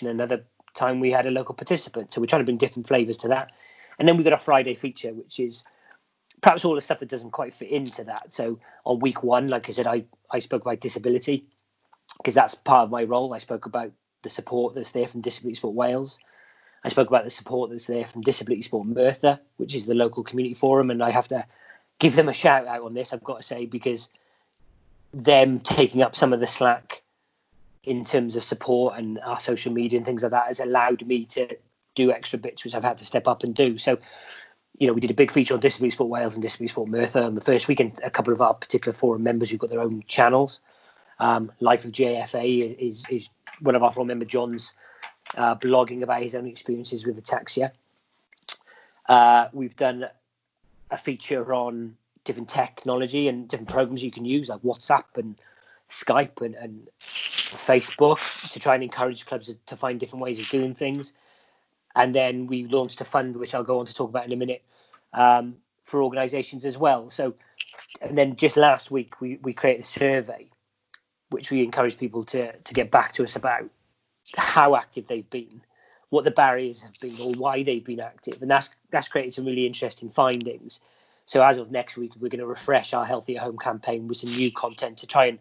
Another time we had a local participant. So we're trying to bring different flavours to that. And then we got a Friday feature, which is perhaps all the stuff that doesn't quite fit into that. So on week one, like I said, I, I spoke about disability because that's part of my role. I spoke about the support that's there from Disability Sport Wales. I spoke about the support that's there from Disability Sport Merthyr, which is the local community forum, and I have to give them a shout out on this. I've got to say because them taking up some of the slack in terms of support and our social media and things like that has allowed me to do extra bits which I've had to step up and do. So, you know, we did a big feature on Disability Sport Wales and Disability Sport Merthyr on the first week, and a couple of our particular forum members who've got their own channels. Um, Life of JFA is is one of our forum member John's uh, blogging about his own experiences with ataxia. Uh, we've done a feature on different technology and different programs you can use, like WhatsApp and Skype and, and Facebook, to try and encourage clubs to, find different ways of doing things. And then we launched a fund, which I'll go on to talk about in a minute, um, for organisations as well. So, and then just last week we, we created a survey, which we encourage people to to get back to us about how active they've been, what the barriers have been, or why they've been active, and that's that's created some really interesting findings. So as of next week, we're going to refresh our Healthy at Home campaign with some new content to try and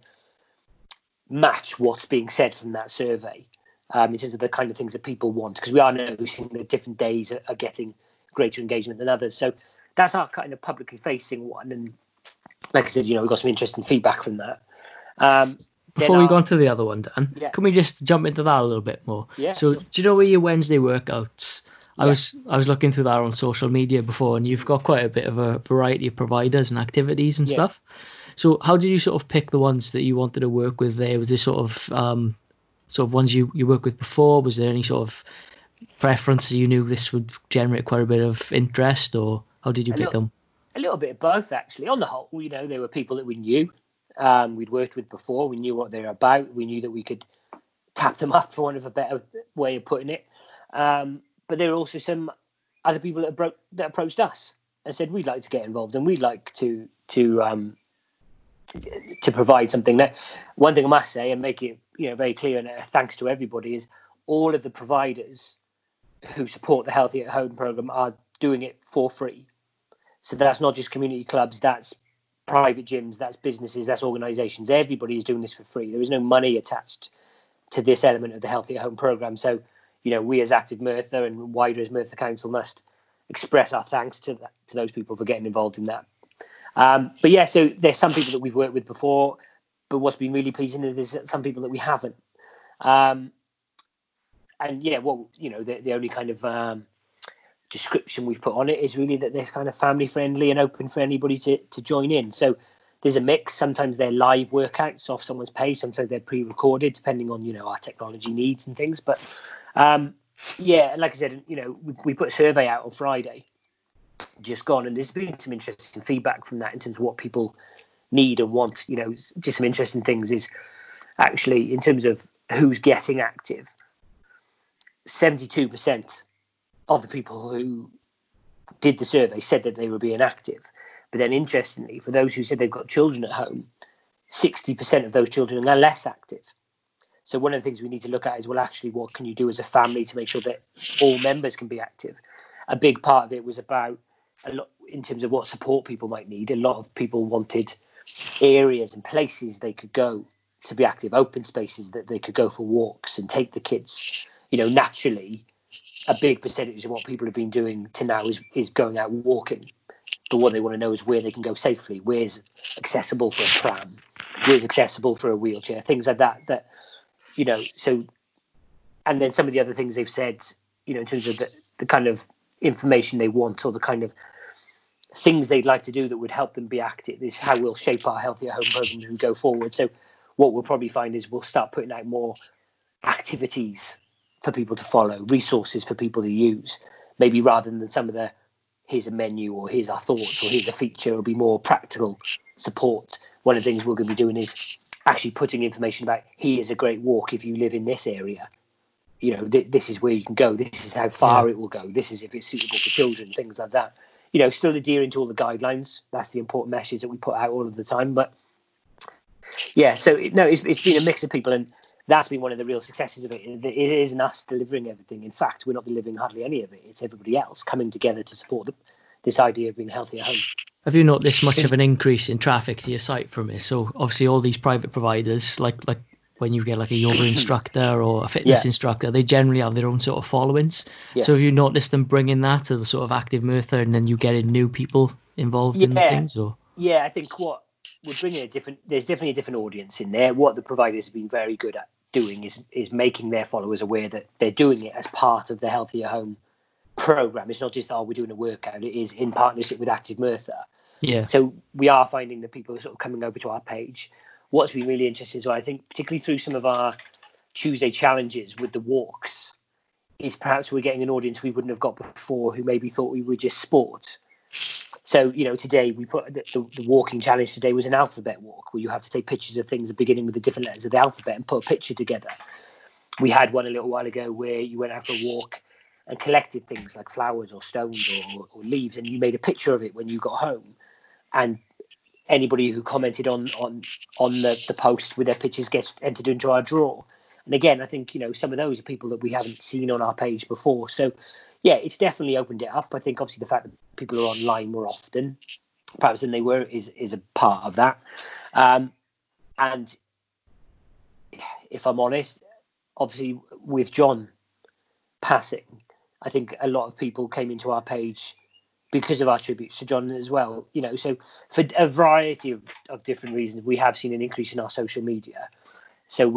match what's being said from that survey um, in terms of the kind of things that people want, because we are noticing that different days are, are getting greater engagement than others. So that's our kind of publicly facing one, and like I said, you know, we got some interesting feedback from that. Um, before we go on to the other one, Dan, yeah. can we just jump into that a little bit more? Yeah. So, sure. do you know where your Wednesday workouts? I yeah. was I was looking through that on social media before, and you've got quite a bit of a variety of providers and activities and yeah. stuff. So, how did you sort of pick the ones that you wanted to work with there? Was there sort of um, sort of ones you you worked with before? Was there any sort of preference you knew this would generate quite a bit of interest, or how did you a pick little, them? A little bit of both, actually. On the whole, you know, they were people that we knew um, we'd worked with before. We knew what they were about. We knew that we could tap them up, for one of a better way of putting it. Um, but there were also some other people that, bro- that approached us and said we'd like to get involved and we'd like to to um, to provide something. One thing I must say and make it you know very clear and thanks to everybody is all of the providers who support the Healthy at Home program are doing it for free. So that's not just community clubs. That's private gyms, that's businesses, that's organisations. Everybody is doing this for free. There is no money attached to this element of the Healthy at Home program. So, you know, we as Active Merthyr and wider as Merthyr Council must express our thanks to that, to those people for getting involved in that. Um, but yeah, so there's some people that we've worked with before, but what's been really pleasing is there's some people that we haven't. Um, and yeah, well, you know, the, the only kind of um, description we've put on it is really that they're kind of family friendly and open for anybody to, to join in. So there's a mix. Sometimes they're live workouts off someone's page. Sometimes they're pre-recorded, depending on you know our technology needs and things. But um, yeah, like I said, you know, we, we put a survey out on Friday, just gone, and there's been some interesting feedback from that in terms of what people need and want. You know, just some interesting things is actually in terms of who's getting active. Seventy-two percent of the people who did the survey said that they were being active. But then, interestingly, for those who said they've got children at home, 60% of those children are less active. So, one of the things we need to look at is well, actually, what can you do as a family to make sure that all members can be active? A big part of it was about a lot in terms of what support people might need. A lot of people wanted areas and places they could go to be active, open spaces that they could go for walks and take the kids. You know, naturally, a big percentage of what people have been doing to now is is going out walking. But what they want to know is where they can go safely, where's accessible for a pram, where's accessible for a wheelchair, things like that. That you know, so and then some of the other things they've said, you know, in terms of the, the kind of information they want or the kind of things they'd like to do that would help them be active This is how we'll shape our Healthy at Home programs and go forward. So what we'll probably find is we'll start putting out more activities for people to follow, resources for people to use, maybe rather than some of the here's a menu or here's our thoughts or here's a feature, it'll be more practical support. One of the things we're going to be doing is actually putting information about here's a great walk if you live in this area. You know, th- this is where you can go. This is how far yeah. it will go. This is if it's suitable for children, things like that. You know, still adhering to all the guidelines. That's the important message that we put out all of the time. But Yeah, so no, it's, it's been a mix of people, and that's been one of the real successes of it. It isn't us delivering everything. In fact, we're not delivering hardly any of it. It's everybody else coming together to support this idea of being healthy at home. Have you noticed much of an increase in traffic to your site from it? So obviously, all these private providers, like like when you get like a yoga instructor or a fitness yeah. instructor, they generally have their own sort of followings. Yes. So have you noticed them bringing that to the sort of active Merthyr, and then you getting new people involved yeah. in things? Or yeah, I think what we're bringing a different. There's definitely a different audience in there. What the providers have been very good at doing is is making their followers aware that they're doing it as part of the Healthy at Home program. It's not just oh we're doing a workout. It is in partnership with Active Merthyr. Yeah. So we are finding that people are sort of coming over to our page what's been really interesting well, I think, particularly through some of our Tuesday challenges with the walks, is perhaps we're getting an audience we wouldn't have got before who maybe thought we were just sport. So, you know, today we put the, the, the, walking challenge today was an alphabet walk where you have to take pictures of things beginning with the different letters of the alphabet and put a picture together. We had one a little while ago where you went out for a walk and collected things like flowers or stones or, or leaves and you made a picture of it when you got home and anybody who commented on on on the, the post with their pictures gets entered into our draw. And again, I think you know some of those are people that we haven't seen on our page before. So yeah, it's definitely opened it up. I think obviously the fact that people are online more often, perhaps than they were, is is a part of that. Um, and if I'm honest, obviously with John passing, I think a lot of people came into our page because of our tributes to John as well. You know, so for a variety of, of different reasons, we have seen an increase in our social media. So